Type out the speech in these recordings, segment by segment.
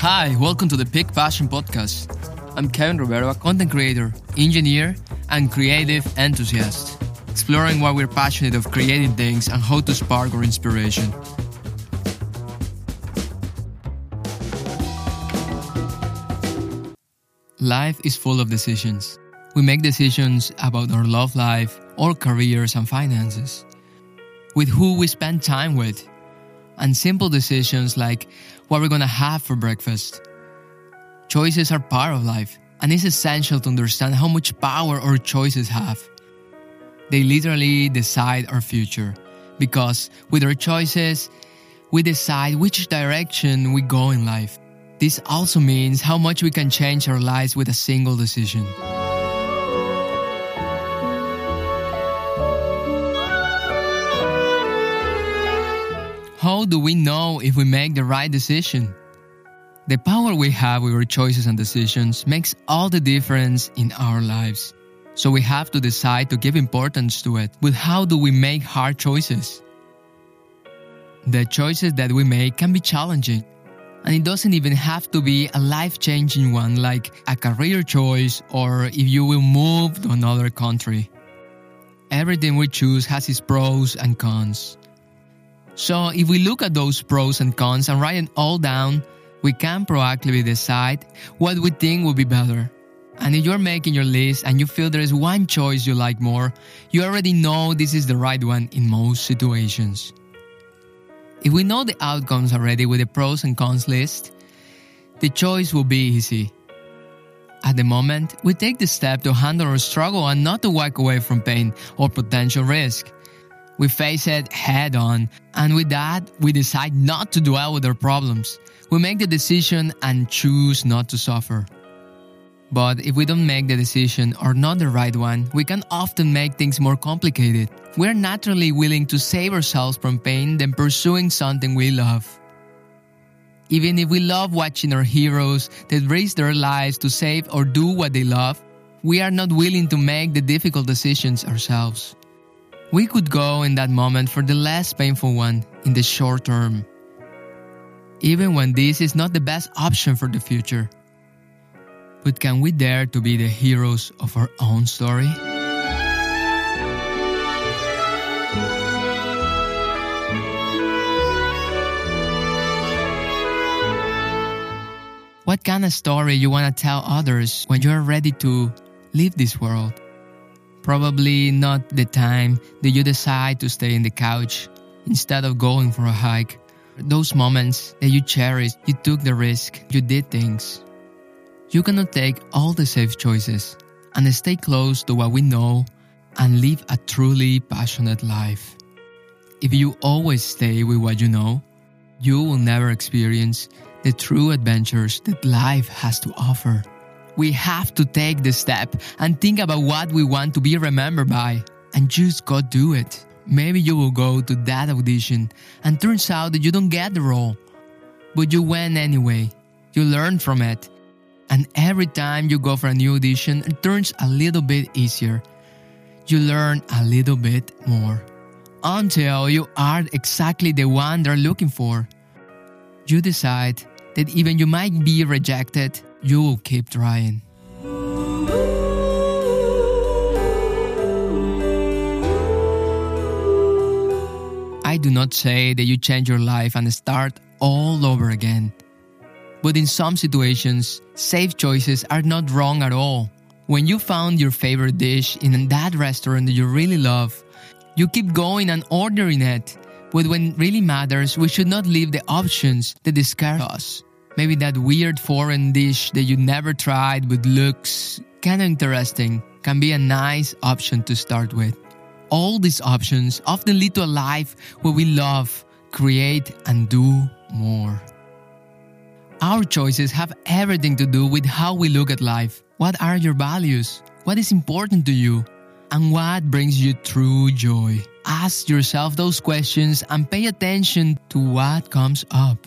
Hi, welcome to the Peak Passion Podcast. I'm Kevin Rivero, a content creator, engineer, and creative enthusiast, exploring why we're passionate of creating things and how to spark our inspiration. Life is full of decisions. We make decisions about our love life, our careers, and finances, with who we spend time with, and simple decisions like what we're gonna have for breakfast. Choices are part of life, and it's essential to understand how much power our choices have. They literally decide our future, because with our choices, we decide which direction we go in life. This also means how much we can change our lives with a single decision. Do we know if we make the right decision? The power we have with our choices and decisions makes all the difference in our lives. So we have to decide to give importance to it. But how do we make hard choices? The choices that we make can be challenging. And it doesn't even have to be a life changing one like a career choice or if you will move to another country. Everything we choose has its pros and cons. So if we look at those pros and cons and write it all down, we can proactively decide what we think would be better. And if you're making your list and you feel there is one choice you like more, you already know this is the right one in most situations. If we know the outcomes already with the pros and cons list, the choice will be easy. At the moment, we take the step to handle our struggle and not to walk away from pain or potential risk. We face it head on, and with that, we decide not to dwell with our problems. We make the decision and choose not to suffer. But if we don't make the decision or not the right one, we can often make things more complicated. We're naturally willing to save ourselves from pain than pursuing something we love. Even if we love watching our heroes that risk their lives to save or do what they love, we are not willing to make the difficult decisions ourselves. We could go in that moment for the less painful one in the short term, even when this is not the best option for the future. But can we dare to be the heroes of our own story? What kind of story you want to tell others when you're ready to leave this world? Probably not the time that you decide to stay in the couch instead of going for a hike. Those moments that you cherished, you took the risk, you did things. You cannot take all the safe choices and stay close to what we know and live a truly passionate life. If you always stay with what you know, you will never experience the true adventures that life has to offer. We have to take the step and think about what we want to be remembered by and just go do it. Maybe you will go to that audition and turns out that you don't get the role, but you went anyway. You learn from it. And every time you go for a new audition, it turns a little bit easier. You learn a little bit more until you are exactly the one they're looking for. You decide that even you might be rejected, you will keep trying. I do not say that you change your life and start all over again. But in some situations, safe choices are not wrong at all. When you found your favorite dish in that restaurant that you really love, you keep going and ordering it. But when it really matters, we should not leave the options that discard us. Maybe that weird foreign dish that you never tried but looks kind of interesting can be a nice option to start with. All these options often lead to a life where we love, create, and do more. Our choices have everything to do with how we look at life. What are your values? What is important to you? And what brings you true joy? Ask yourself those questions and pay attention to what comes up.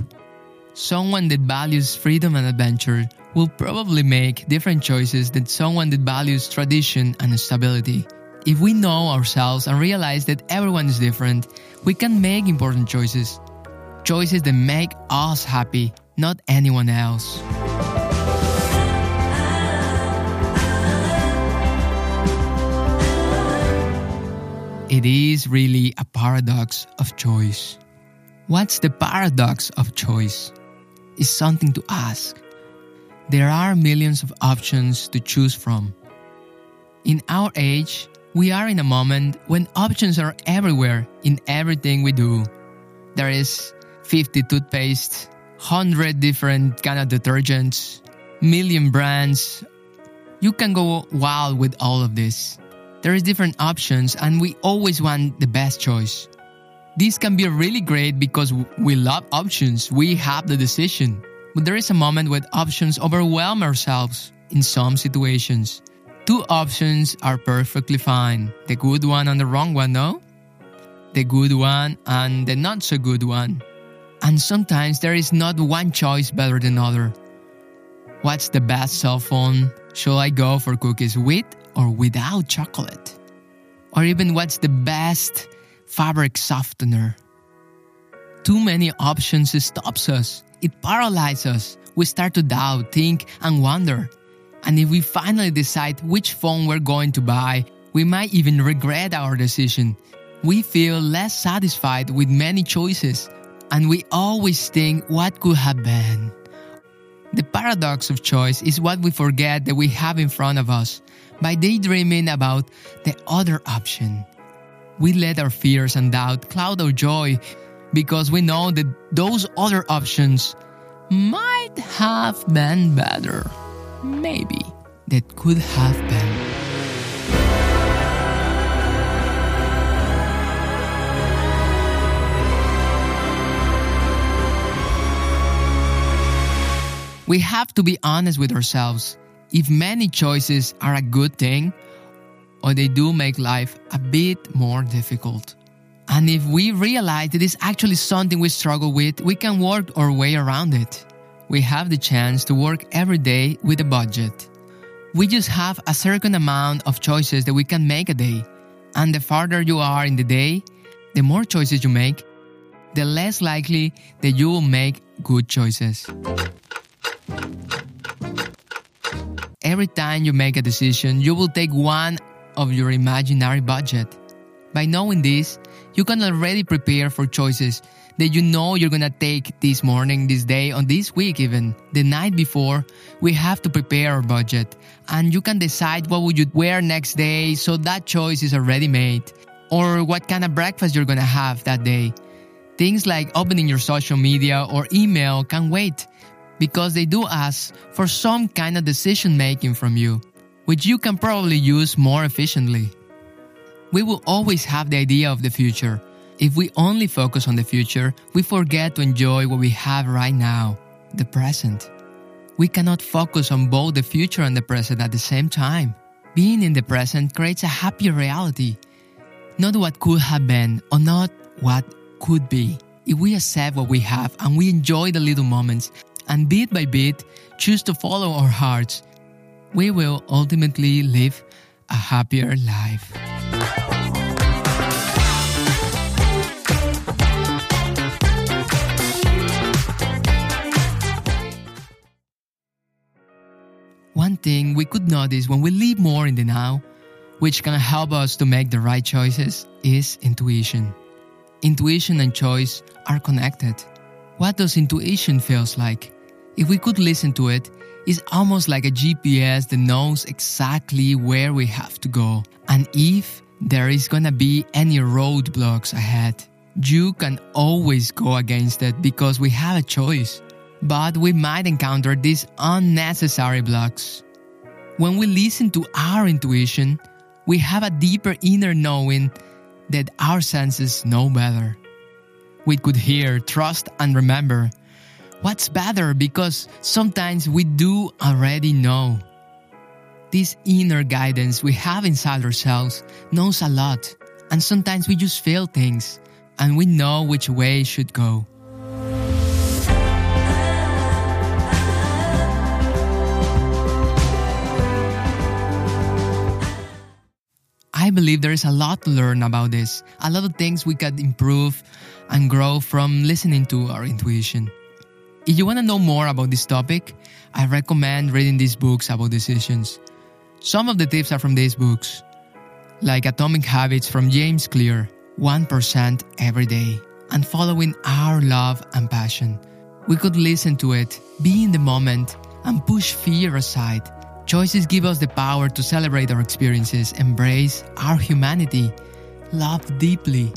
Someone that values freedom and adventure will probably make different choices than someone that values tradition and stability. If we know ourselves and realize that everyone is different, we can make important choices. Choices that make us happy, not anyone else. It is really a paradox of choice. What's the paradox of choice? Is something to ask. There are millions of options to choose from. In our age, we are in a moment when options are everywhere in everything we do. There is 50 toothpaste, 100 different kind of detergents, million brands. You can go wild with all of this. There is different options and we always want the best choice. This can be really great because we love options. We have the decision. But there is a moment when options overwhelm ourselves in some situations. Two options are perfectly fine. The good one and the wrong one, no? The good one and the not so good one. And sometimes there is not one choice better than other. What's the best cell phone? Should I go for cookies with or without chocolate? Or even what's the best fabric softener? Too many options stops us. It paralyzes us. We start to doubt, think, and wonder. And if we finally decide which phone we're going to buy, we might even regret our decision. We feel less satisfied with many choices, and we always think what could have been. The paradox of choice is what we forget that we have in front of us by daydreaming about the other option. We let our fears and doubt cloud our joy because we know that those other options might have been better. Maybe that could have been. We have to be honest with ourselves. If many choices are a good thing, or they do make life a bit more difficult. And if we realize that it's actually something we struggle with, we can work our way around it. We have the chance to work every day with a budget. We just have a certain amount of choices that we can make a day. And the farther you are in the day, the more choices you make, the less likely that you will make good choices. Every time you make a decision, you will take one of your imaginary budget. By knowing this, you can already prepare for choices that you know you're gonna take this morning, this day, or this week even. The night before, we have to prepare our budget. And you can decide what would you wear next day so that choice is already made. Or what kind of breakfast you're gonna have that day. Things like opening your social media or email can wait because they do ask for some kind of decision making from you, which you can probably use more efficiently. We will always have the idea of the future. If we only focus on the future, we forget to enjoy what we have right now, the present. We cannot focus on both the future and the present at the same time. Being in the present creates a happier reality, not what could have been or not what could be. If we accept what we have and we enjoy the little moments and bit by bit choose to follow our hearts, we will ultimately live a happier life. One thing we could notice when we live more in the now, which can help us to make the right choices, is intuition. Intuition and choice are connected. What does intuition feels like? If we could listen to it, it's almost like a GPS that knows exactly where we have to go. And if there is gonna be any roadblocks ahead, you can always go against it because we have a choice. But we might encounter these unnecessary blocks. When we listen to our intuition, we have a deeper inner knowing that our senses know better. We could hear, trust, and remember what's better because sometimes we do already know. This inner guidance we have inside ourselves knows a lot, and sometimes we just feel things and we know which way should go. I believe there is a lot to learn about this, a lot of things we could improve and grow from listening to our intuition. If you want to know more about this topic, I recommend reading these books about decisions. Some of the tips are from these books, like Atomic Habits from James Clear, 1% every day, and following our love and passion. We could listen to it, be in the moment, and push fear aside. Choices give us the power to celebrate our experiences, embrace our humanity, love deeply.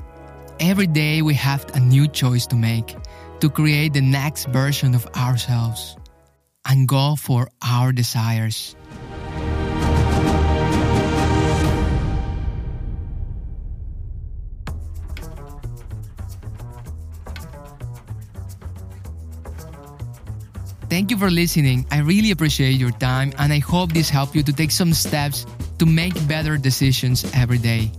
Every day we have a new choice to make to create the next version of ourselves and go for our desires. Thank you for listening. I really appreciate your time and I hope this helped you to take some steps to make better decisions every day.